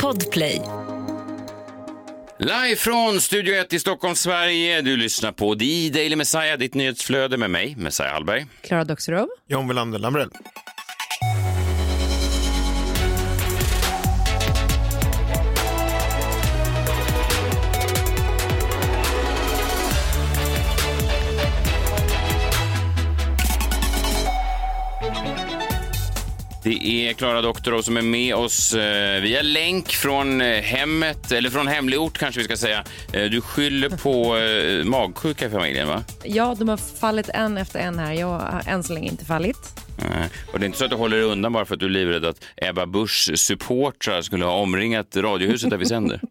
Podplay. Live från Studio 1 i Stockholm, Sverige. Du lyssnar på The Daily Messiah, ditt nyhetsflöde med mig, Messiah Hallberg. Klara Doxerov. John Welander Lambrell. Det är Klara Doktorov som är med oss eh, via länk från eh, hemmet, eller från hemlig ort kanske vi ska säga. Eh, du skyller på magsjuka i familjen, va? Ja, de har fallit en efter en här. Jag har än så länge inte fallit. Nej. Och det är inte så att du håller dig undan bara för att du är livrädd att Ebba Buschs supportrar skulle ha omringat radiohuset där vi sänder.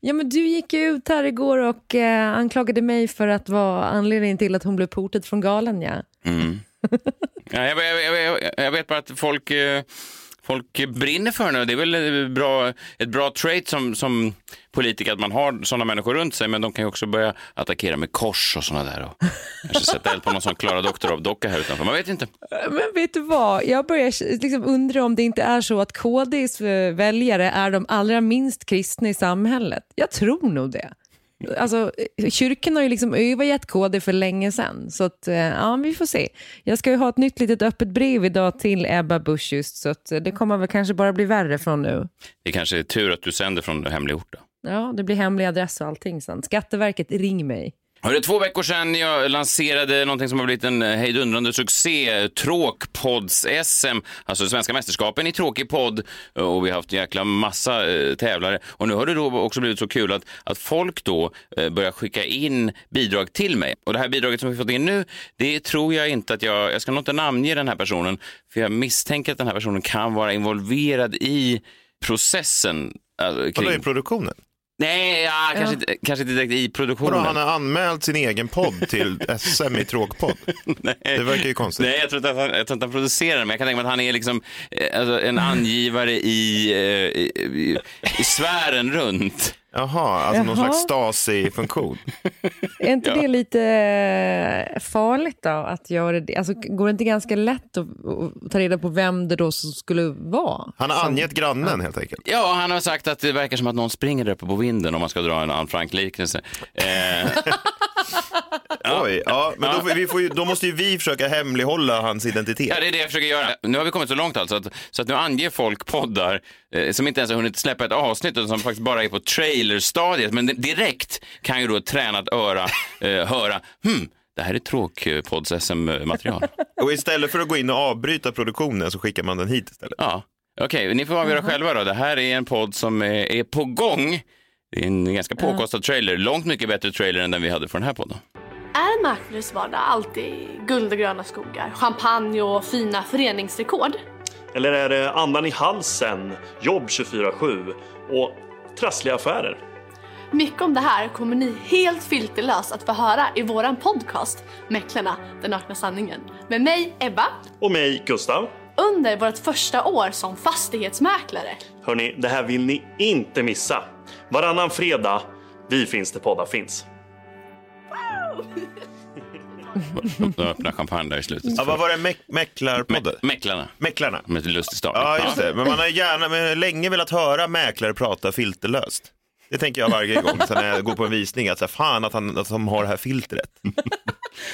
Ja, men du gick ju ut här igår och eh, anklagade mig för att vara anledningen till att hon blev portad från galen, ja. Mm. Ja, jag, jag, jag, jag vet bara att folk, eh, folk brinner för henne. Det är väl ett bra, ett bra trait som, som politiker att man har sådana människor runt sig, men de kan ju också börja attackera med kors och sådana där. Och kanske sätta eld på någon sån Klara Doktorov-docka här utanför. Man vet inte. Eh, men vet du vad, jag börjar liksom undra om det inte är så att KDs väljare är de allra minst kristna i samhället. Jag tror nog det. Alltså, kyrkan har ju liksom övergett KD för länge sedan, så att, eh, ja, vi får se. Jag ska ju ha ett nytt litet öppet brev idag till Ebba Busch just, så att eh, det kommer väl kanske bara bli värre från nu. Det kanske är tur att du sänder från hemlig ort. Då. Ja, det blir hemlig adress och allting sen. Skatteverket, ring mig. Det är två veckor sedan jag lanserade någonting som har blivit en hejdundrande succé, Tråkpods-SM, alltså svenska mästerskapen i tråkig podd. Och vi har haft en jäkla massa eh, tävlare. Och nu har det då också blivit så kul att, att folk då eh, börjar skicka in bidrag till mig. Och det här bidraget som vi fått in nu, det tror jag inte att jag, jag ska nog inte namnge den här personen, för jag misstänker att den här personen kan vara involverad i processen. Alltså, Vadå i produktionen? Nej, ja, kanske, Inte, kanske inte direkt i produktionen. Vadå, han har anmält sin egen podd till SM i tråkpodd? Det verkar ju konstigt. Nej, jag tror inte att han, jag tror inte han producerar den, men jag kan tänka mig att han är liksom, eh, alltså, en angivare i, eh, i, i, i sfären runt. Jaha, alltså någon slags Stasi-funktion. Är inte det lite eh, farligt då att göra det? Alltså, går det inte ganska lätt att, att ta reda på vem det då skulle vara? Han har som... angett grannen helt enkelt. Ja, han har sagt att det verkar som att någon springer där uppe på vinden om man ska dra en Anne Frank-liknelse. Eh... Ja. Oj, ja, men då, vi får ju, då måste ju vi försöka hemlighålla hans identitet. Ja, det är det jag försöker göra. Nu har vi kommit så långt alltså, att, så att nu anger folk poddar eh, som inte ens har hunnit släppa ett avsnitt utan som faktiskt bara är på trailerstadiet. Men direkt kan ju då ett tränat öra eh, höra, hmm, det här är tråkpodds SM-material. och istället för att gå in och avbryta produktionen så skickar man den hit istället. Ja, okej, okay, ni får avgöra mm själva då. Det här är en podd som är, är på gång. Det är en ganska påkostad trailer, långt mycket bättre trailer än den vi hade för den här podden. Är en mäklares vardag alltid guld och gröna skogar, champagne och fina föreningsrekord? Eller är det andan i halsen, jobb 24-7 och trassliga affärer? Mycket om det här kommer ni helt filterlöst att få höra i våran podcast Mäklarna, den nakna sanningen. Med mig Ebba. Och mig Gustav. Under vårt första år som fastighetsmäklare. Hörni, det här vill ni inte missa. Varannan fredag, vi finns där poddar finns. De öppnar champagne där i slutet. Ja, vad var det? Mä mäklarpodden? Mä mäklarna. Mäklarna. Med ett start. Ja, just det. Men man har gärna, men länge velat höra mäklare prata filterlöst. Det tänker jag varje gång så när jag går på en visning, att så här, fan att, han, att de har det här filtret.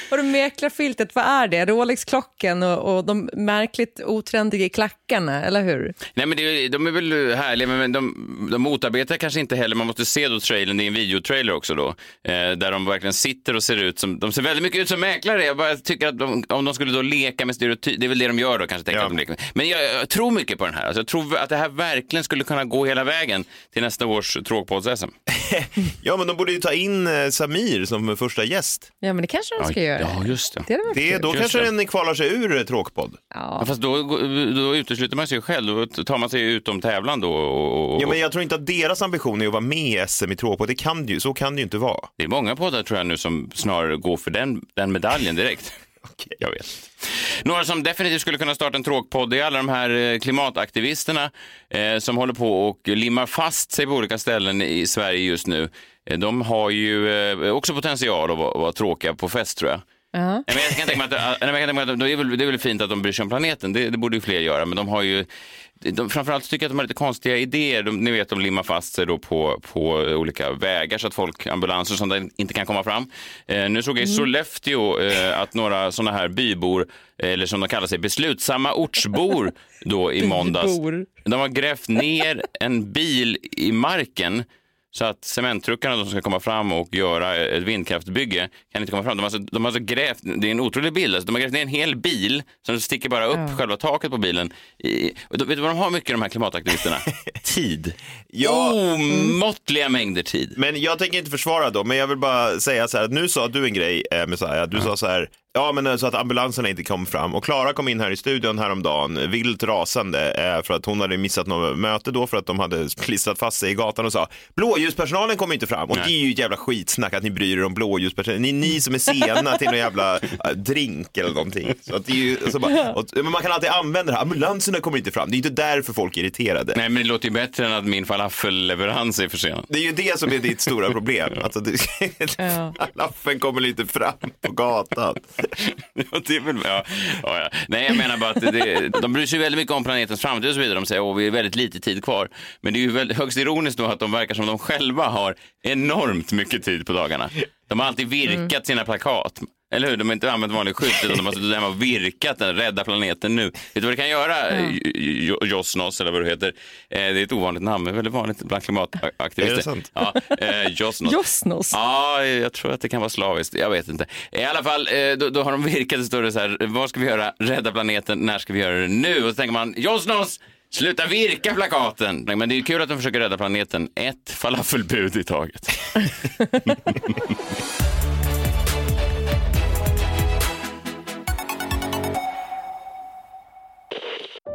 Har du mäklarfiltret, vad är det? Rolex-klockan och, och de märkligt otrendiga klackarna, eller hur? Nej, men det, de är väl härliga, men de, de motarbetar kanske inte heller. Man måste se då trailern, det är en videotrailer också då, eh, där de verkligen sitter och ser ut som, de ser väldigt mycket ut som mäklare. Jag bara tycker att de, om de skulle då leka med stereotyper, det är väl det de gör då kanske, ja. att de leker. Men jag, jag, tror mycket på den här. Alltså, jag tror att det här verkligen skulle kunna gå hela vägen till nästa års tråkpodds-SM. ja, men de borde ju ta in eh, Samir som första gäst. Ja, men det kanske de ska göra. Ja, just det. Det, det då just kanske det. den kvalar sig ur tråkpodd. Ja. ja. fast då, då utesluter man sig själv. Då tar man sig utom tävlan då. Och, och... Ja, men jag tror inte att deras ambition är att vara med i SM i tråkpodd. Det kan ju, så kan det ju inte vara. Det är många poddar tror jag nu som snarare går för den, den medaljen direkt. okay. Jag vet. Några som definitivt skulle kunna starta en tråkpodd är alla de här eh, klimataktivisterna eh, som håller på och limmar fast sig på olika ställen i Sverige just nu. Eh, de har ju eh, också potential att vara, vara tråkiga på fest tror jag. Uh-huh. Men jag kan tänka mig att, det är väl, det är väl fint att de bryr sig om planeten, det, det borde ju fler göra, men de har ju de, framförallt tycker jag att de har lite konstiga idéer. De, ni vet, de limmar fast sig då på, på olika vägar så att folk, ambulanser och sånt inte kan komma fram. Eh, nu såg jag i Sollefteå eh, att några sådana här bybor, eh, eller som de kallar sig, beslutsamma ortsbor då i måndags. De har grävt ner en bil i marken så att cementtruckarna som ska komma fram och göra ett vindkraftbygge kan inte komma fram. De har alltså, de har alltså grävt, det är en otrolig bild, alltså, de har grävt ner en hel bil som sticker bara upp själva taket på bilen. I, och då, vet du vad de har mycket de här klimataktivisterna? tid. Ja. Omåttliga mängder tid. Men jag tänker inte försvara dem, men jag vill bara säga så här, att nu sa du en grej eh, Messiah, du sa så här, ja men eh, så att ambulanserna inte kom fram och Klara kom in här i studion häromdagen, vilt rasande eh, för att hon hade missat något möte då för att de hade klistrat fast sig i gatan och sa blåljuspersonalen kommer inte fram och Nej. det är ju ett jävla skitsnack att ni bryr er om blåljuspersonalen, ni, ni som är sena till någon jävla eh, drink eller någonting. Så att det är ju, så bara, och, men man kan alltid använda det här, ambulanserna kommer inte fram, det är inte därför folk är irriterade. Nej, men det låter ju bättre än att min falafelleverans är försenad. Det är ju det som är ditt stora problem. Alltså, det, Ja. Laffen kommer lite fram på gatan. Det är väl, ja, ja. Nej, jag menar bara att det, de bryr sig väldigt mycket om planetens framtid och så vidare. De säger att vi är väldigt lite tid kvar. Men det är ju väldigt, högst ironiskt då att de verkar som de själva har enormt mycket tid på dagarna. De har alltid virkat sina plakat. Eller hur? De har inte använt vanlig skylt utan de har suttit hemma och virkat den, rädda planeten nu. Vet du vad det kan göra, mm. Josnos eller vad du heter? Eh, Det är ett ovanligt namn, det är väldigt vanligt bland klimataktivister. Är det sant? Ja, eh, Josnos. Josnos. Ja, jag tror att det kan vara slaviskt. Jag vet inte. I alla fall, eh, då, då har de virkat det står det så här, vad ska vi göra? Rädda planeten, när ska vi göra det nu? Och så tänker man, Josnos! Sluta virka plakaten! Nej, Men det är kul att de försöker rädda planeten. Ett falafelbud i taget.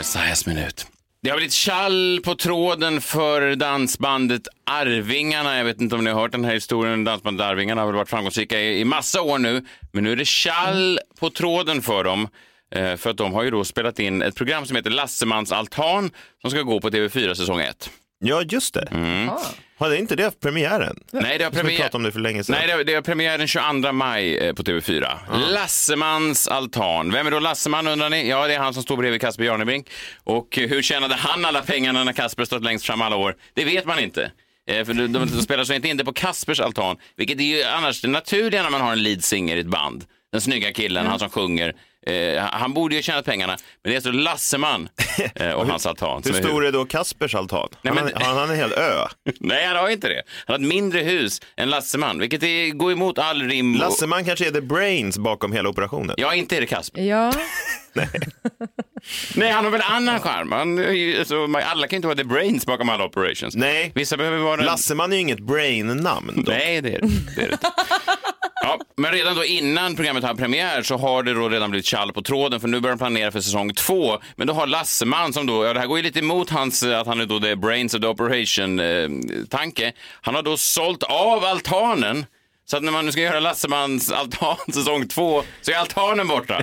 Messiahs minut. Det har blivit tjall på tråden för dansbandet Arvingarna. Jag vet inte om ni har hört den här historien. Dansbandet Arvingarna har väl varit framgångsrika i, i massa år nu. Men nu är det tjall på tråden för dem. Eh, för att de har ju då spelat in ett program som heter Lassemans altan som ska gå på TV4 säsong 1. Ja, just det. Mm. Hade inte det haft premiären? Nej, det har Vi premiär... pratade om det för länge sedan. Nej, det har, det har premiär den 22 maj eh, på TV4. Lassemans altan. Vem är då Lasseman undrar ni? Ja, det är han som står bredvid Kasper Jarnebrink. Och eh, hur tjänade han alla pengarna när Kasper stått längst fram alla år? Det vet man inte. Eh, För de, de, spelar så inte in det på Kaspers altan, vilket är ju annars det naturliga när man har en lead singer i ett band. Den snygga killen, han som sjunger. Eh, han borde ju tjäna pengarna, men det är alltså Lasseman eh, och hans altan. Hur stor är då Kaspers altan? Nej, Han, men- har- han har en hel ö. Nej, han har inte det. Han har ett mindre hus än Lasseman, vilket är, går emot all rim. och- Lasseman kanske är the brains bakom hela operationen. Ja, inte är det Kasper. Ja, Nej, han har väl annan charm. Han, alltså, alla kan inte vara the brains bakom alla operations. Nej, Vissa behöver vara... Lasseman är ju inget brain-namn. Nej, det är det, det, är det. Ja, men redan då innan programmet har premiär så har det då redan blivit tjall på tråden för nu börjar de planera för säsong två. Men då har Lasseman som då, ja det här går ju lite emot hans, att han är då the brains of the operation eh, tanke. Han har då sålt av altanen så att när man nu ska göra Lassemans altan säsong två så är altanen borta.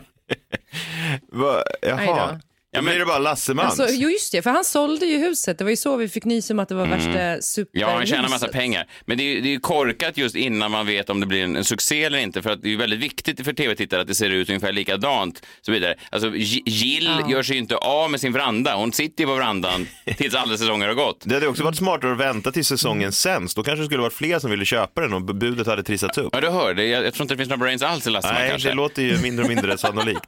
Va? Jaha. Ja, men- blir det bara Lassemans? alltså, jo just det, för han sålde ju huset. Det var ju så vi fick nys om att det var värsta superhuset. Mm. Ja, han tjänar massa pengar. Men det är, ju- det är korkat just innan man vet om det blir en, en succé eller inte. För att det är ju väldigt viktigt för tv-tittare att det ser ut ungefär likadant. Så vidare. Alltså, Jill gör sig ju inte av med sin veranda. Hon sitter ju på verandan tills alla säsonger har gått. Det hade också varit smartare att vänta till säsongen sänds. Då kanske det skulle varit fler som ville köpa den och budet hade trissats upp. Ja, du hör. Det, jag, jag tror inte det finns några brains alls i Lasseman Nej, kanske. det låter ju mindre och mindre sannolikt.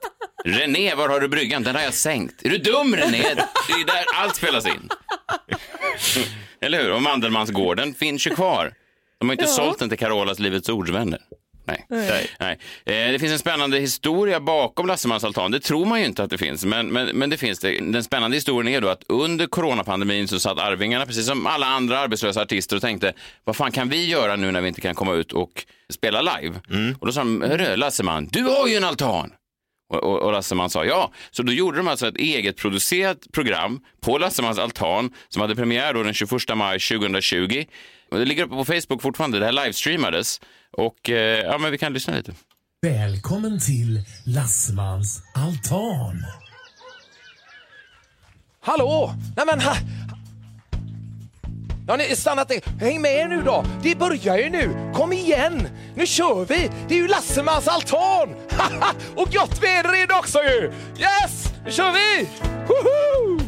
René, var har du bryggan? Den har jag sänkt. Är du dum René? Det är där allt spelas in. Eller hur? Och Mandelmansgården finns ju kvar. De har inte Ja. sålt den till Carolas Livets Ordsvänner. Nej. Nej. Eh, Det finns en spännande historia bakom Lassemans altan. Det tror man ju inte att det finns, men, men, men det finns det. Den spännande historien är då att under coronapandemin så satt Arvingarna, precis som alla andra arbetslösa artister, och tänkte vad fan kan vi göra nu när vi inte kan komma ut och spela live? Och då sa de, hörru Lasseman, du har ju en altan! Och, och, och Lasseman sa ja. Så då gjorde de alltså ett eget producerat program på Lassemans altan som hade premiär då den 21 maj 2020. Och det ligger uppe på Facebook fortfarande, det här livestreamades. Och eh, ja, men vi kan lyssna lite. Välkommen till Lassemans altan. Hallå! Nej men... Ha... Ja, ni stannat ner. Häng med nu då. Det börjar ju nu. Kom igen. Nu kör vi. Det är ju Lassemans altan. Och gott väder är det också ju. Yes! Nu kör vi. Woho!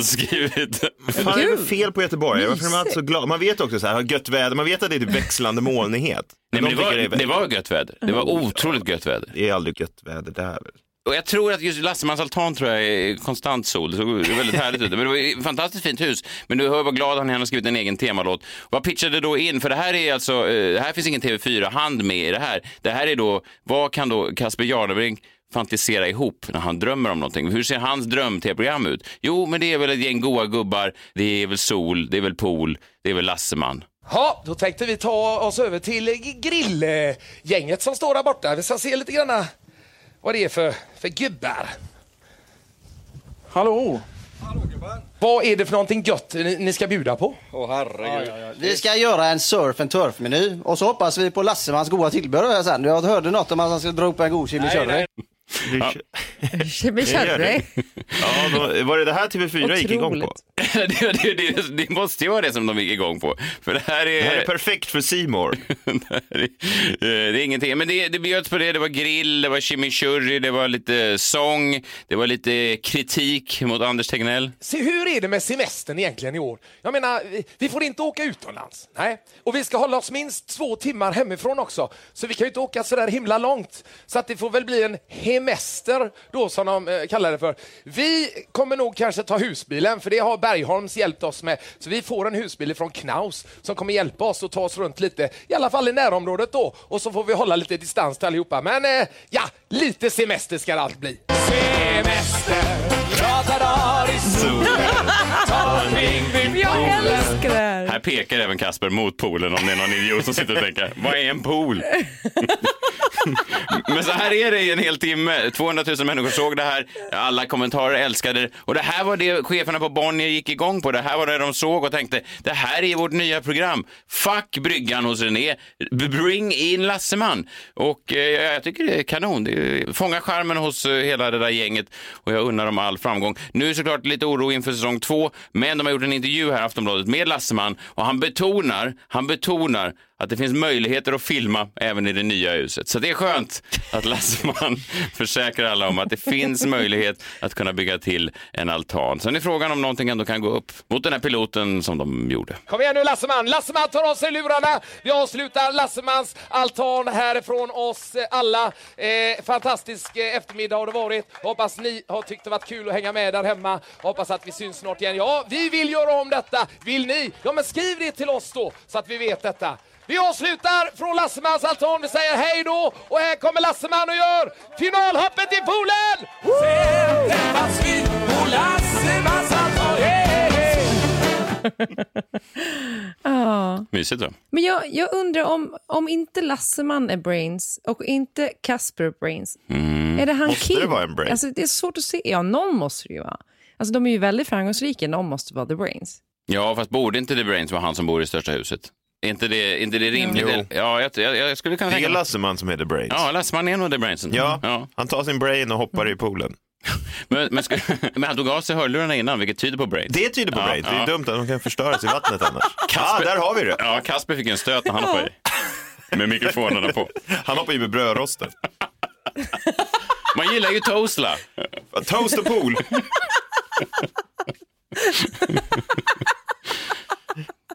Har skrivit... Fan, det är väl fel på Göteborg. Varför är man alltid så glad? Man vet också så här, har gött väder, man vet att det är typ växlande molnighet. Nej, men det, de var, tycker det var gött väder. Det var otroligt gött väder. Det är aldrig gött väder där. Och jag tror att just Lassemans altan tror jag är konstant sol. Det såg väldigt härligt ut. Men det var ett fantastiskt fint hus. Men du hör vad glad han är, han har skrivit en egen temalåt. Vad pitchade då in? För det här är alltså, eh, det här finns ingen TV4-hand med i det här. Det här är då, vad kan då Kasper Jarnebrink fantisera ihop när han drömmer om någonting? Hur ser hans dröm-tv-program ut? Jo, men det är väl ett gäng goa gubbar, det är väl sol, det är väl pool, det är väl Lasseman. Ja, då tänkte vi ta oss över till grillgänget som står där borta. Vi ska se lite grann vad det är för, för gubbar. Hallå! Vad är det för någonting gött ni, ni ska bjuda på? Åh herregud. Vi ska göra en surf and turf-meny och så hoppas vi på Lassemans goda tillbehör sen. Jag hörde något om att han ska dra upp en god chimichurri. Richard Ja. Chimichurri. Ja, då, var det det här TV4 gick igång på? det, det, det, det måste ju vara det som de gick igång på. För det här är... Det här är perfekt för Seymour. det, är, eh, det är ingenting. Men det, det bjöds på det. Det var grill, det var chimichurri, det var lite sång, det var lite kritik mot Anders Tegnell. Se, hur är det med semestern egentligen i år? Jag menar, vi, vi får inte åka utomlands. Nej. Och vi ska hålla oss minst två timmar hemifrån också. Så vi kan ju inte åka så där himla långt. Så att det får väl bli en hemester då som de eh, kallar det för. Vi kommer nog kanske ta husbilen för det har Bergholms hjälpt oss med. Så vi får en husbil från Knaus som kommer hjälpa oss att ta oss runt lite, i alla fall i närområdet då. Och så får vi hålla lite distans till allihopa. Men eh, ja, lite semester ska det allt bli. Semester, dagar i solen. Ta en ving vid Jag älskar det här. Här pekar även Kasper mot poolen om det är någon idiot som sitter och tänker, vad är en pool? Men så här är det i en hel timme. 200 000 människor såg det här, alla kommentarer älskade det. Och det här var det cheferna på Bonnier gick igång på. Det här var det de såg och tänkte, det här är vårt nya program. Fuck bryggan hos René, bring in Lasseman. Och eh, jag tycker det är kanon. Det fångar charmen hos eh, hela det där gänget och jag unnar dem all framgång. Nu är såklart lite oro inför säsong två, men de har gjort en intervju här i Aftonbladet med Lasseman och han betonar, han betonar att det finns möjligheter att filma även i det nya huset. Så det är skönt att Lasseman försäkrar alla om att det finns möjlighet att kunna bygga till en altan. Sen är frågan om någonting ändå kan gå upp mot den här piloten som de gjorde. Kom igen nu Lasseman! Lasseman tar av sig lurarna. Vi avslutar Lassemans altan härifrån oss alla. Eh, fantastisk eh, eftermiddag har det varit. Hoppas ni har tyckt det varit kul att hänga med där hemma. Hoppas att vi syns snart igen. Ja, vi vill göra om detta. Vill ni? Ja, men skriv det till oss då så att vi vet detta. Vi avslutar från Lassemans altan. Vi säger hej då och här kommer Lasseman och gör finalhoppet i poolen! Sen träffas vi på Lassemans altan. Hey, hey. Ja. Mysigt va? Men jag, jag undrar om, om inte Lasseman är brains och inte Casper brains. Är det han Måste Kim? det vara en brain? Alltså, det är svårt att se. Ja, någon måste det ju vara. Alltså, de är ju väldigt framgångsrika. Någon måste vara the brains. Ja, fast borde inte The Brains vara han som bor i största huset? Är inte det, inte det rimligt? Jo. Ja, jag, jag, jag skulle kunna Det är tänka. Lasseman som heter Brains. Ja, Lasseman är nog The Brainsen. Ja, ja. han tar sin brain och hoppar i poolen. Men, men, ska, men han tog av sig hörlurarna innan, vilket tyder på Brains. Det tyder på Ja, brains. Det är ja. dumt att de kan förstöras i vattnet annars. Kasper- Ja, där har vi det. Ja, Kasper fick en stöt när han hoppade i. med mikrofonerna på. Han hoppar ju med brödrosten. Man gillar ju toastla. Toast och pool.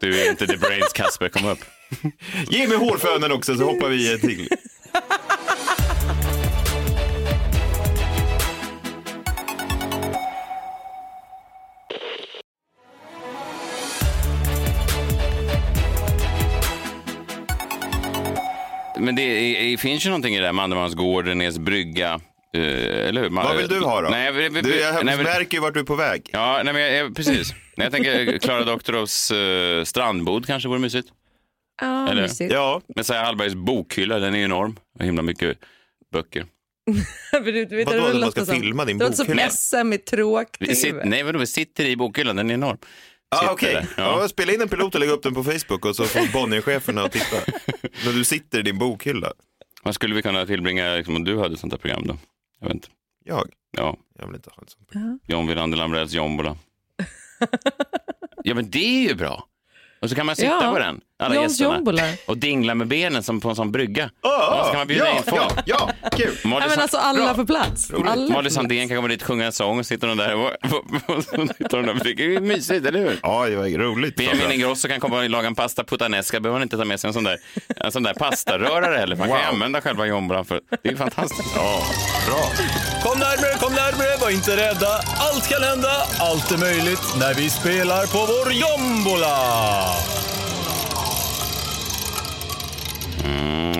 Du är inte the brains Kasper, kom upp. Ge mig hårfönen också så hoppar vi ett till. Men det det finns ju någonting i det där med Andemansgård, Renés brygga. eh, eller hur? Vad vill du ha då? Nej, jag, Du, jag nej, märker ju vart du är på väg. Ja, nej, men jag, precis. Nej, jag tänker Klara Doktorovs uh, strandbod kanske vore mysigt. Ja, Eller? mysigt. Ja. Messiah Hallbergs bokhylla, den är enorm. Och himla mycket böcker. Du, du vet, Vadå, det man låter ska som- filma din Det låter som bokhylla? SM i Vi tråk-tv. sitter, nej, vadå, vi sitter i bokhyllan, den är enorm. Ja, Sitter okej. där. Ja. spela in en pilot och lägg upp den på Facebook och så får Bonniercheferna att titta. När du sitter i din bokhylla. Vad skulle vi kunna tillbringa liksom, om du hade ett sånt här program då? Jag vet inte. Jag? Ja, Jag vill inte ha en sån. John Wilander Lambrells Jombola. ja, men det är ju bra. Och så kan man sitta Ja, på den, alla Johns gästerna, Jombola. och dingla med benen som på en sån brygga. Ja, och så kan man bjuda ja, in folk. ja, ja, kul. Molly Nej, men Sa- alltså alla Bra. får plats. Alla Molly plats. Sandén kan komma dit och sjunga en sång och sitter där och, och, så sitter där. Det är ju mysigt, eller hur? Ja, det var roligt. Benjamin Ingrosso kan komma och laga en pasta puttanesca. behöver man inte ta med sig en sån där, en sån där pastarörare heller. Man kan ju Wow. använda själva jombolan för det är ju fantastiskt. Ja, bra. Kom närmare, kom närmare, var inte rädda. Allt kan hända, allt är möjligt när vi spelar på vår jombola.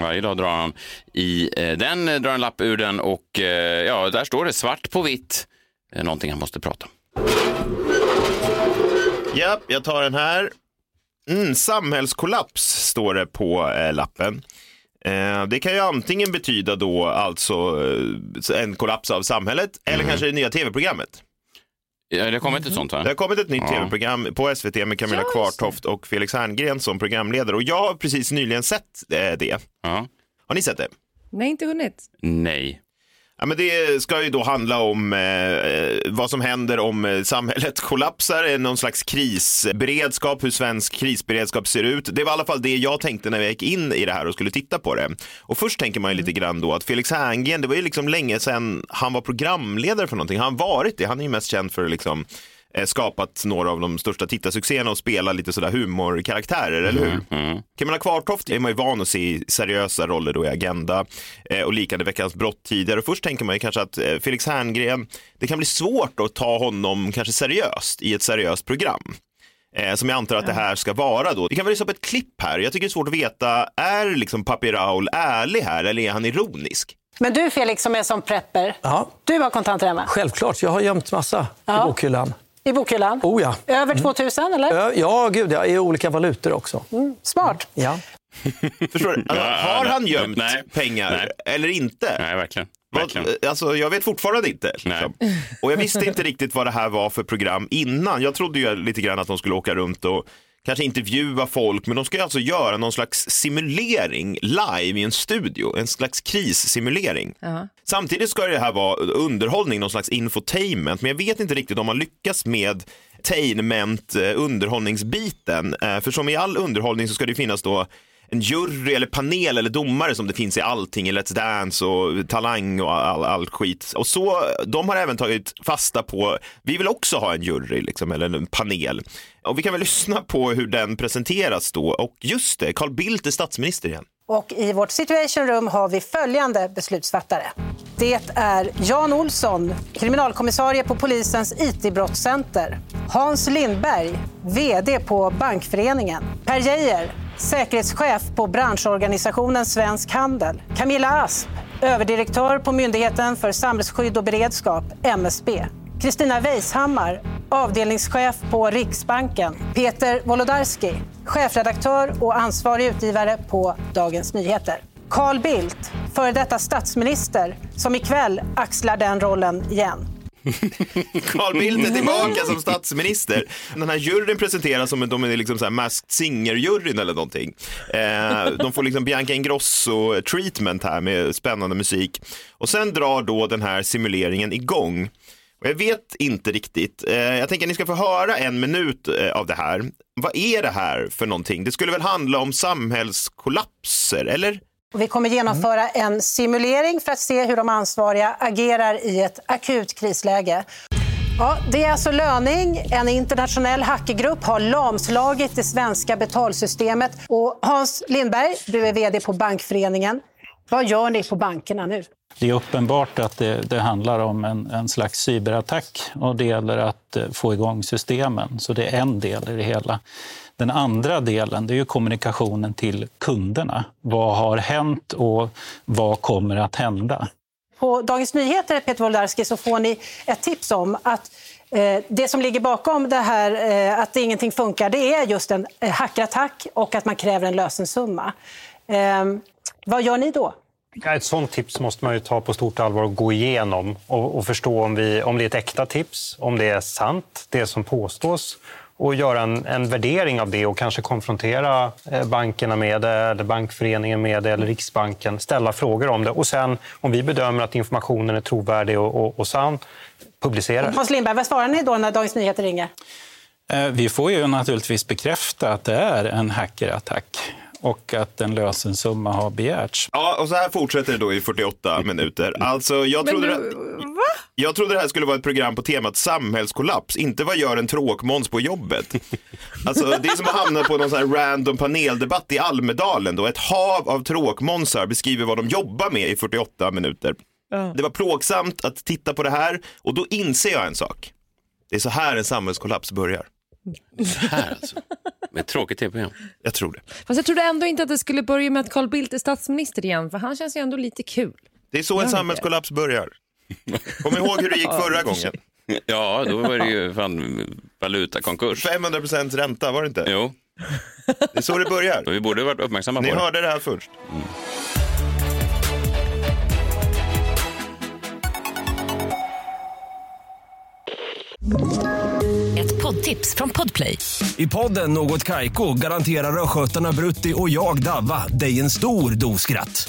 Varje dag drar han i eh, den, eh, drar en lapp ur den och eh, ja, där står det svart på vitt. Någonting han måste prata om. Ja, jag tar den här. Mm, samhällskollaps står det på eh, lappen. Eh, det kan ju antingen betyda då alltså en kollaps av samhället eller kanske det nya tv-programmet. Ja, det har kommit ett sånt va? Det har kommit ett nytt Ja. tv-program på SVT med Camilla Kvartoft och Felix Herngren som programledare och jag har precis nyligen sett eh, det. Ja. Har ni sett det? Nej, inte hunnit. Nej. Ja, men det ska ju då handla om eh, vad som händer om eh, samhället kollapsar, eh, någon slags krisberedskap, hur svensk krisberedskap ser ut. Det var i alla fall det jag tänkte när jag gick in i det här och skulle titta på det. Och först tänker man ju lite grann då att Felix Herngren, det var ju liksom länge sedan han var programledare för någonting. Han har varit det, han är ju mest känd för liksom skapat några av de största tittarsuccéerna och spela lite sådär humorkaraktärer, eller hur? Mm. Camilla Kvartoft är man ju van att se i seriösa roller då i Agenda eh, och liknande Veckans brott tidigare. Och först tänker man ju kanske att eh, Felix Herngren, det kan bli svårt att ta honom kanske seriöst i ett seriöst program. Eh, som jag antar att det här ska vara då. Vi kan väl lyssna på ett klipp här. Jag tycker det är svårt att veta, är liksom Papi Raul ärlig här eller är han ironisk? Men du Felix som är som prepper, Ja, du har kontanter hemma? självklart. Jag har gömt massa Ja. i bokhyllan. I bokhyllan? Oh ja. Över 2000 eller? Ö, Ja, gud ja. I olika valutor också. Smart. Ja. Förstår du? Alltså, har han gömt nej, pengar nej. eller inte? Nej, verkligen. Alltså, jag vet fortfarande inte. Liksom. Och jag visste inte riktigt vad det här var för program innan. Jag trodde ju lite grann att de skulle åka runt och kanske intervjua folk, men de ska ju alltså göra någon slags simulering live i en studio, en slags krissimulering. Ja. Samtidigt ska det här vara underhållning, någon slags infotainment, men jag vet inte riktigt om man lyckas med tainment, eh, underhållningsbiten. Eh, För som i all underhållning så ska det finnas då en jury eller panel eller domare som det finns i allting, i Let's Dance och Talang och all, all skit. Och så, de har även tagit fasta på, vi vill också ha en jury liksom, eller en panel. Och vi kan väl lyssna på hur den presenteras då. Och just det, Carl Bildt är statsminister igen. Och i vårt situation room har vi följande beslutsfattare. Det är Jan Olsson, kriminalkommissarie på polisens IT-brottscenter. Hans Lindberg, VD på Bankföreningen. Per Geijer, säkerhetschef på branschorganisationen Svensk Handel. Camilla Asp, överdirektör på Myndigheten för samhällsskydd och beredskap, MSB. Kristina Weishammar, avdelningschef på Riksbanken. Peter Wolodarski, chefredaktör och ansvarig utgivare på Dagens Nyheter. Carl Bildt, före detta statsminister, som ikväll axlar den rollen igen. Carl Bildt är tillbaka som statsminister. Den här juryn presenteras som att de är liksom så här Masked Singer-juryn eller någonting. Eh, de får liksom Bianca Ingrosso-treatment här med spännande musik. Och sen drar då den här simuleringen igång. Och Och jag vet inte riktigt. Eh, jag tänker att ni ska få höra en minut eh, av det här. Vad är det här för någonting? Det skulle väl handla om samhällskollapser, eller? Och vi kommer genomföra en simulering för att se hur de ansvariga agerar i ett akut krisläge. Ja, det är alltså löning. En internationell hackergrupp har lamslagit det svenska betalsystemet. Och Hans Lindberg, du är vd på Bankföreningen. Vad gör ni på bankerna nu? Det är uppenbart att det, det handlar om en, en, slags cyberattack och det gäller att eh, få igång systemen. Så det är en del i det hela. Den andra delen det är ju kommunikationen till kunderna. Vad har hänt och vad kommer att hända? På Dagens Nyheter, Peter Wolodarski, så får ni ett tips om att eh, det som ligger bakom det här eh, att ingenting funkar, det är just en eh, hackerattack och att man kräver en lösensumma. Eh, vad gör ni då? Ett sånt tips måste man ju ta på stort allvar och gå igenom och, och förstå om, vi, om det är ett äkta tips, om det är sant, det som påstås och göra en, en värdering av det och kanske konfrontera eh, bankerna med det, eller bankföreningen med det, eller Riksbanken. Ställa frågor om det och sen om vi bedömer att informationen är trovärdig och, och, och sann, publicera. Hans Lindberg, vad svarar ni då när Dagens Nyheter ringer? Eh, vi får ju naturligtvis bekräfta att det är en hackerattack och att en lösensumma har begärts. Ja, och så här fortsätter det då i 48 minuter. Alltså, jag trodde, det, jag trodde det här skulle vara ett program på temat samhällskollaps, inte vad gör en tråkmåns på jobbet. Alltså, det är som att hamna på någon sån här random paneldebatt i Almedalen då ett hav av tråkmånsar beskriver vad de jobbar med i 48 minuter. Ja. Det var plågsamt att titta på det här och då inser jag en sak. Det är så här en samhällskollaps börjar. Så här alltså? Med ett tråkigt tv-program? Jag tror det. Fast jag trodde ändå inte att det skulle börja med att Carl Bildt är statsminister igen, för han känns ju ändå lite kul. Det är så en samhällskollaps börjar. Kom ihåg hur det gick förra gången. Ja, då var det ju fan valutakonkurs. 500 procents ränta, var det inte? Jo. Det är så det börjar. Vi borde varit uppmärksamma Ni på det. Ni hörde det här först. Mm. Ett poddtips från Podplay. I podden Något Kaiko garanterar östgötarna Brutti och jag, Davva, dig en stor dos skratt.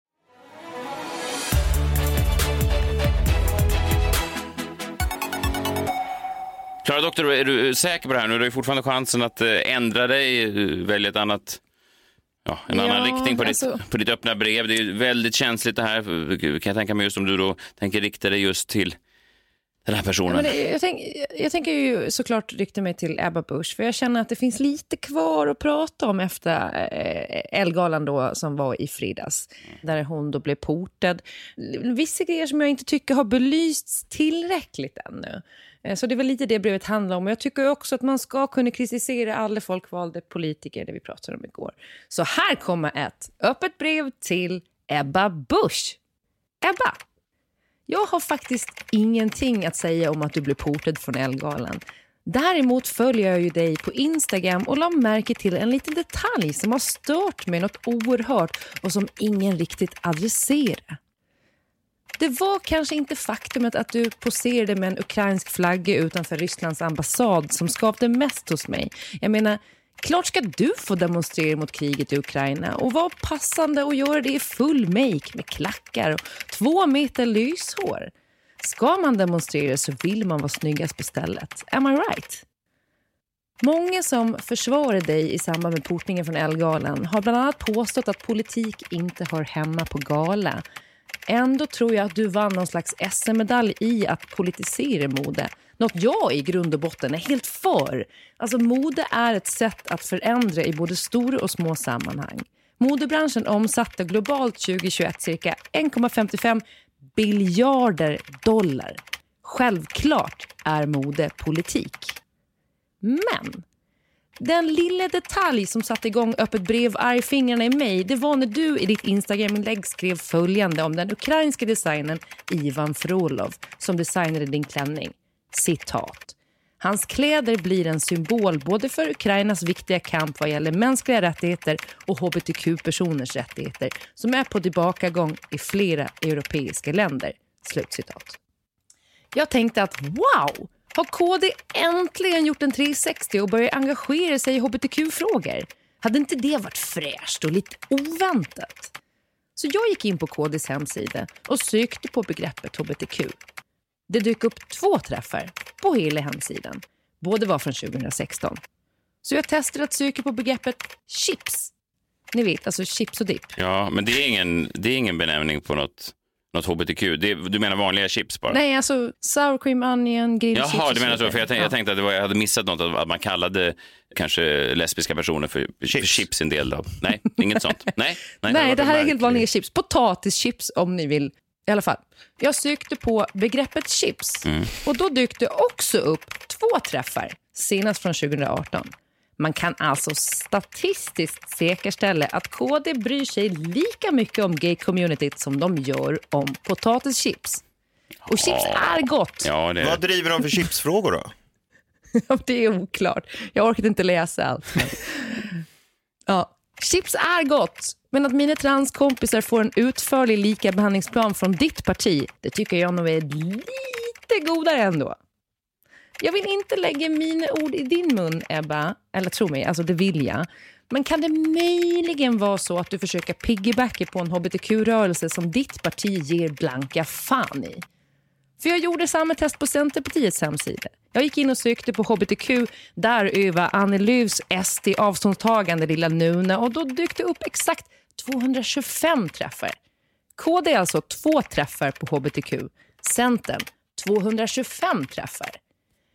Klara Doktor, är du säker på det här nu? Du har ju fortfarande chansen att eh, ändra dig, välja ett annat Ja, en ja, annan riktning på, alltså... ditt, på ditt öppna brev. Det är väldigt känsligt det här, kan jag tänka mig, just om du då tänker rikta dig just till den här personen. Ja, det, jag, tänk, jag tänker ju såklart rikta mig till Ebba Busch, för jag känner att det finns lite kvar att prata om efter eh, Elgalan då, som var i fredags, där hon då blev portad. Vissa grejer som jag inte tycker har belysts tillräckligt ännu. Eh, så det var lite det brevet handlar om. Jag tycker också att man ska kunna kritisera alla folkvalda politiker, det vi pratade om igår. Så här kommer ett öppet brev till Ebba Busch. Ebba, jag har faktiskt ingenting att säga om att du blev portad från Elgalan. Däremot följer jag ju dig på Instagram och la märke till en liten detalj som har stört mig något oerhört och som ingen riktigt adresserar. Det var kanske inte faktumet att du poserade med en ukrainsk flagga utanför Rysslands ambassad som skapade mest hos mig. Jag menar, klart ska du få demonstrera mot kriget i Ukraina och vara passande och göra det i full make med klackar och två meter lyshår. Ska man demonstrera så vill man vara snyggast på stället. Am I right? Många som försvarar dig i samband med portningen från Elgalan har bland annat påstått att politik inte hör hemma på gala. Ändå tror jag att du vann någon slags SM-medalj i att politisera mode. Något jag i grund och botten är helt för. Alltså mode är ett sätt att förändra i både stora och små sammanhang. Modebranschen omsatte globalt 2021 cirka 1,55 biljarder dollar. Självklart är mode politik. Men den lilla detalj som satte igång öppet brev arg fingrarna i mig det var när du i ditt Instagram-inlägg skrev följande om den ukrainska designern Ivan Frolov som designade din klänning. Citat. Hans kläder blir en symbol både för Ukrainas viktiga kamp vad gäller mänskliga rättigheter och hbtq-personers rättigheter som är på tillbakagång i flera europeiska länder. Slutcitat. Jag tänkte att wow, har KD äntligen gjort en 360 och börjat engagera sig i hbtq-frågor? Hade inte det varit fräscht och lite oväntat? Så jag gick in på KDs hemsida och sökte på begreppet hbtq. Det dök upp två träffar på hela hemsidan. Båda var från 2016. Så jag testade att söka på begreppet chips. Ni vet, alltså chips och dipp. Ja, men det är ingen, det är ingen benämning på något, något hbtq. Det, du menar vanliga chips bara? Nej, alltså sour cream onion, grillchips Jaha, du menar så. För jag, tänkte, jag tänkte att det var, jag hade missat något, att man kallade kanske lesbiska personer för chips, för chips en del av. Nej, inget sånt. Nej, nej, Nej, det här är helt vanliga chips. Potatischips om ni vill. I alla fall. Jag sökte på begreppet chips Mm. och då dök det också upp två träffar, senast från 2018. Man kan alltså statistiskt säkerställa att KD bryr sig lika mycket om gay-communityt som de gör om potatischips. Och chips är gott. Ja, det... Vad driver de för chipsfrågor då? det är oklart. Jag orkade inte läsa allt. Ja. Chips är gott, men att mina transkompisar får en utförlig likabehandlingsplan från ditt parti, det tycker jag nog är lite godare ändå. Jag vill inte lägga mina ord i din mun, Ebba. Eller tro mig, alltså det vill jag. Men kan det möjligen vara så att du försöker piggybacka på en hbtq-rörelse som ditt parti ger blanka fan i? För jag gjorde samma test på Centerpartiets hemsida. Jag gick in och sökte på hbtq, där över Annie Lööfs SD-avståndstagande lilla Nuna och då dök det upp exakt 225 träffar. KD är alltså två träffar på hbtq. Centern 225 träffar.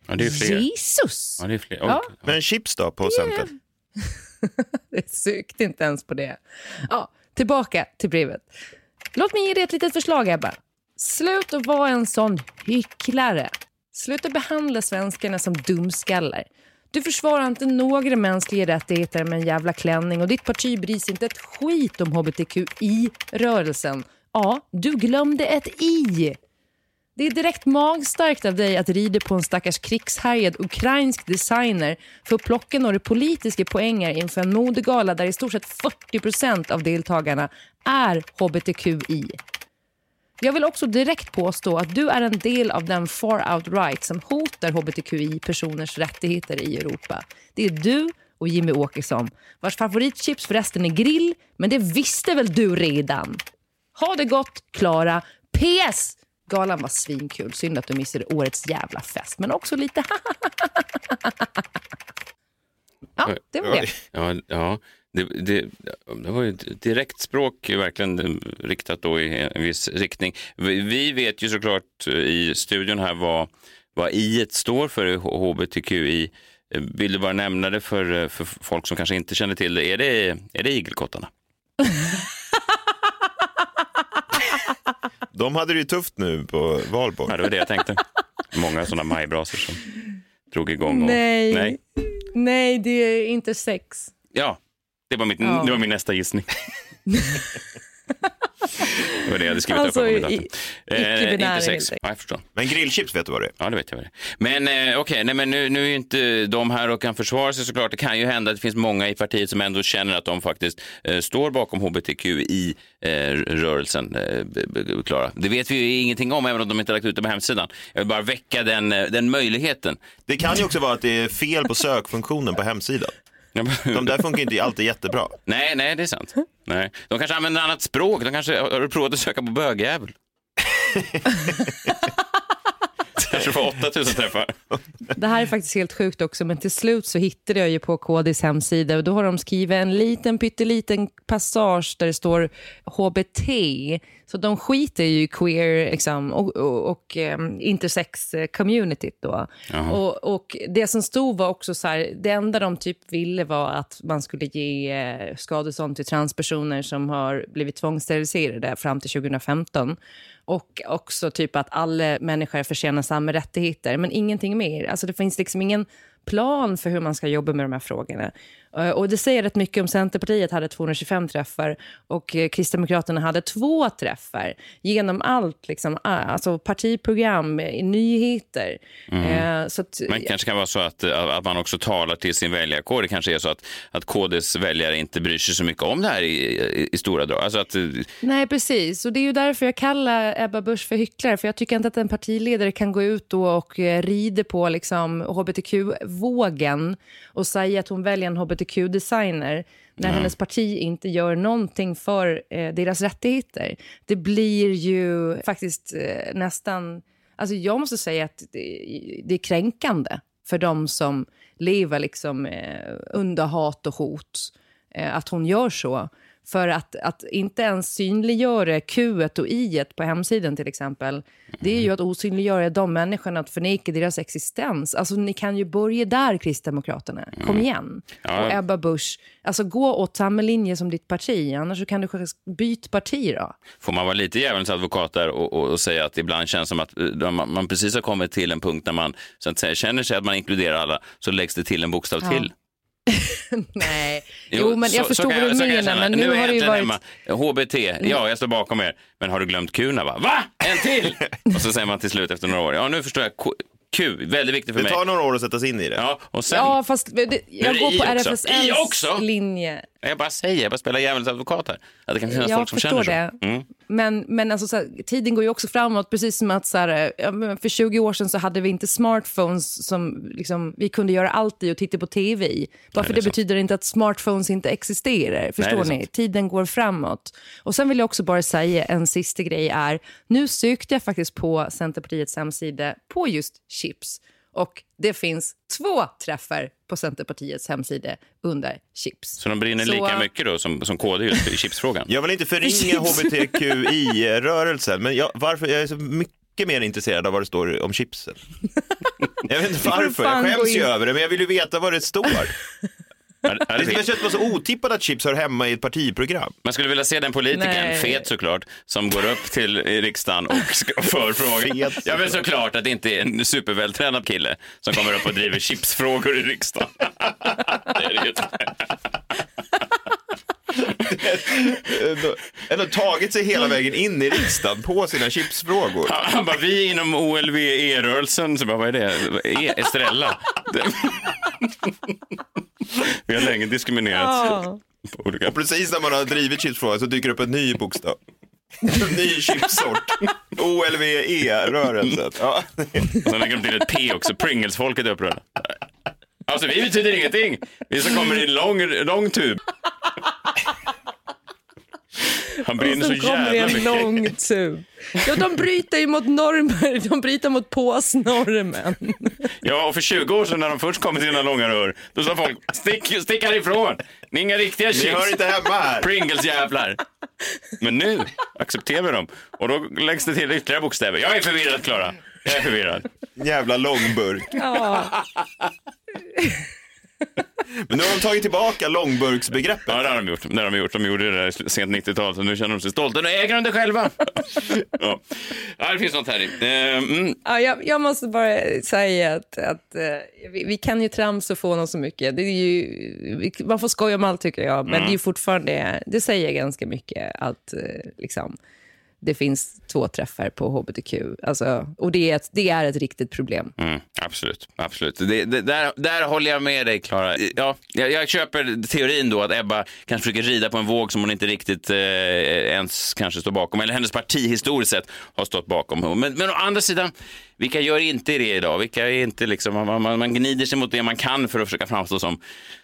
Ja, det är fler. Jesus! Ja, det är fler. Ja. Men chips då på Centern? Jag sökte inte ens på det. Ja, tillbaka till brevet. Låt mig ge dig ett litet förslag, Ebba. Slut att vara en sån hycklare. Sluta behandla svenskarna som dumskallar. Du försvarar inte några mänskliga rättigheter med en jävla klänning och ditt parti bryr sig inte ett skit om hbtqi-rörelsen. Ja, du glömde ett i. Det är direkt magstarkt av dig att rida på en stackars krigshärjad ukrainsk designer för att plocka några politiska poänger inför en modegala där i stort sett 40% av deltagarna är hbtqi. Jag vill också direkt påstå att du är en del av den far out right som hotar hbtqi-personers rättigheter i Europa. Det är du och Jimmy Åkesson, vars favoritchips förresten är grill, men det visste väl du redan? Ha det gott, Klara. PS! Galan var svinkul. Synd att du missade årets jävla fest, men också lite Ja, det var det. Ja, ja. Det, det, det var ju direkt språk verkligen eh, riktat då i en viss riktning. Vi, vet ju såklart eh, i studion här vad, vad i står för hbtqi. Eh, Vill du bara nämna det för, för folk som kanske inte känner till det? Är det, är det igelkottarna? De hade det ju tufft nu på valborg. Ja, det var det jag tänkte. Många sådana majbrasor som drog igång. Och, Nej. Nej. Nej, det är inte sex. Ja, det var, mitt, Ja. det var min nästa gissning. det var det jag hade skrivit Alltså, upp på min dator. icke-binära inte sex. Ja, jag förstår. Men grillchips vet du vad det är? Ja, det vet jag vad det är. Men eh, okej, nej, men nu, nu är ju inte de här och kan försvara sig såklart. Det kan ju hända att det finns många i partiet som ändå känner att de faktiskt eh, står bakom hbtqi-rörelsen. Eh, b- Klara. Det vet vi ju ingenting om, även om de inte lagt ut det på hemsidan. Jag vill bara väcka den, eh, den möjligheten. Det kan ju också vara att det är fel på sökfunktionen på hemsidan. De där funkar inte alltid jättebra. Nej, nej, det är sant. Nej. De kanske använder annat språk. De kanske har du provat att söka på bögjävel. kanske får 8000 träffar. Det här är faktiskt helt sjukt också, men till slut så hittade jag ju på KDs hemsida och då har de skrivit en liten pytteliten passage där det står HBT. Så de skiter ju i queer liksom, och, och, och um, intersex-communityt då. Och, och det som stod var också så här, det enda de typ ville var att man skulle ge eh, skadestånd till transpersoner som har blivit tvångssteriliserade fram till 2015. Och också typ att alla människor förtjänar samma rättigheter, men ingenting mer. Alltså det finns liksom ingen plan för hur man ska jobba med de här frågorna. Eh, Och det säger rätt mycket om Centerpartiet hade 225 träffar och eh, Kristdemokraterna hade två träffar genom allt, liksom, alltså partiprogram, eh, nyheter. Mm. Eh, så att, Men kanske kan vara så att, att man också talar till sin väljarkår. Det kanske är så att, att KDs väljare inte bryr sig så mycket om det här i, i, i stora drag. Alltså att, Nej, precis. Och det är ju därför jag kallar Ebba Busch för hycklare. För jag tycker inte att en partiledare kan gå ut då och rida på liksom, hbtq-vågen och säga att hon väljer en hbtq-designer när Nej. hennes parti inte gör någonting för eh, deras rättigheter. Det blir ju faktiskt eh, nästan... Alltså jag måste säga att det, det är kränkande för de som lever liksom, eh, under hat och hot eh, att hon gör så. För att, att inte ens synliggöra Q och I på hemsidan till exempel, det är ju att osynliggöra de människorna, att förneka deras existens. Alltså ni kan ju börja där, Kristdemokraterna. Kom igen. Ja. Och Ebba Busch, alltså gå åt samma linje som ditt parti, annars så kan du byta parti då. får man vara lite djävulens advokat där och, och, och säga att ibland känns som att eh, man, man precis har kommit till en punkt där man så att säga, känner sig att man inkluderar alla, så läggs det till en bokstav Ja. till. Nej, jo, men jag förstår vad du jag menar, men nu är har det ju varit... Mm. hemma. HBT, ja jag står bakom er. Men har du glömt Q va? Va? En till? och så säger man till slut efter några år, ja nu förstår jag. Q, väldigt viktigt för Det mig. tar några år att sätta sig in i det. Ja, och sen, Ja, fast det, Nu jag går det på. RFSLs I också? linje. Jag bara säger, jag bara spelar djävulens advokat här. Att det kan finnas Jag folk som känner så. det. Mm. Men, men alltså, så här, tiden går ju också framåt, precis som att så här, för 20 år sedan så hade vi inte smartphones som liksom, vi kunde göra allt i och titta på tv i. Bara för det det, betyder inte att smartphones inte existerar. Förstår är ni? Tiden går framåt. Och sen vill jag också bara säga en sista grej är, nu sökte jag faktiskt på Centerpartiets hemsida på just chips. Och det finns två träffar på Centerpartiets hemsida under chips. Så de brinner Så, lika äh, mycket då som, som KD just i chipsfrågan? Jag vill inte förringa hbtqi-rörelsen, men jag, varför, jag är så mycket mer intresserad av vad det står om chipsen. Jag vet inte varför, jag skäms ju över det, men jag vill ju veta vad det står. Det det- känns bara så otippat att chips hör hemma i ett partiprogram. Man skulle vilja se den politikern, Nej. fet såklart, som går upp till riksdagen och ska- för. Fet Ja, men såklart att det inte är en supervältränad kille som kommer upp och driver chipsfrågor i riksdagen. det är det Ändå, tagit sig hela vägen in i riksdagen på sina chipsfrågor. Han han bara, vi inom OLV-E-rörelsen, så bara, vad är det? E Estrella. Vi har länge diskriminerats. Ja. Och precis när man har drivit chipsfrågan så dyker det upp en ny bokstav. En ny chipsort. OLVE-rörelsen. Ja. Och sen lägger de till ett P också, Pringles-folket är upprörda. Alltså vi betyder ingenting. Vi som kommer i en lång, lång tub. Han brinner så så kommer det jävla en mycket. lång tub. Ja, de bryter ju mot normer. De bryter mot påsnormen. Ja, och för 20 år sedan när de först kom med sina långa rör, då sa folk stick, stick härifrån. Ni är inga riktiga chips. hör inte hemma här. Pringles jävlar. Men nu accepterar vi dem. Och då läggs det till ytterligare bokstäver. Jag är förvirrad, Klara. Jag är förvirrad. Jävla långburk. Ja. Men nu har de tagit tillbaka långburksbegreppet. Ja, det har de gjort. Det har de, gjort. de gjorde det där sent 90-tal, så nu känner de sig stolta. Nu äger de det själva. ja. ja, det finns något här i. Eh, mm. Ja, jag, jag måste bara säga att, att eh, vi, vi kan ju tramsa och få någon så mycket. Det är ju, man får skoja om allt tycker jag, men Mm. det är ju fortfarande, det säger ganska mycket att eh, liksom, det finns två träffar på hbtq. Alltså, och det är, ett, det är ett riktigt problem. Mm, absolut, absolut. Det, det, där, där håller jag med dig, Klara. Ja, jag, jag köper teorin då att Ebba kanske försöker rida på en våg som hon inte riktigt eh, ens kanske står bakom, eller hennes parti historiskt sett har stått bakom. Men, men å andra sidan, vilka gör inte det idag? Vilka är inte liksom, man, man, man gnider sig mot det man kan för att försöka framstå som,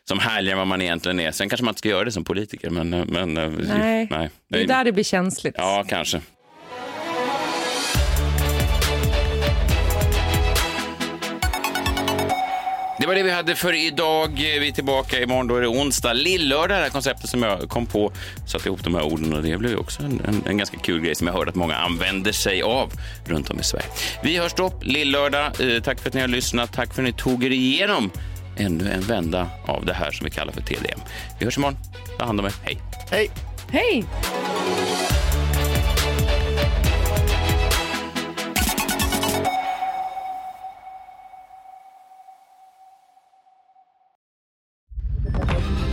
som härligare än vad man egentligen är. Sen kanske man inte ska göra det som politiker, men... eh, men eh, Nej, nej. det är där det blir känsligt. Ja, kanske. Det var det vi hade för idag. Vi är tillbaka imorgon, då är det onsdag. Lillördag, det här konceptet som jag kom på, satte ihop de här orden och det blev också en, en, en ganska kul grej som jag hörde att många använder sig av runt om i Sverige. Vi hörs då, lillördag. Eh, tack för att ni har lyssnat. Tack för att ni tog er igenom ännu en vända av det här som vi kallar för TDM. Vi hörs imorgon. Ta hand om er. Hej! Hej! Hej!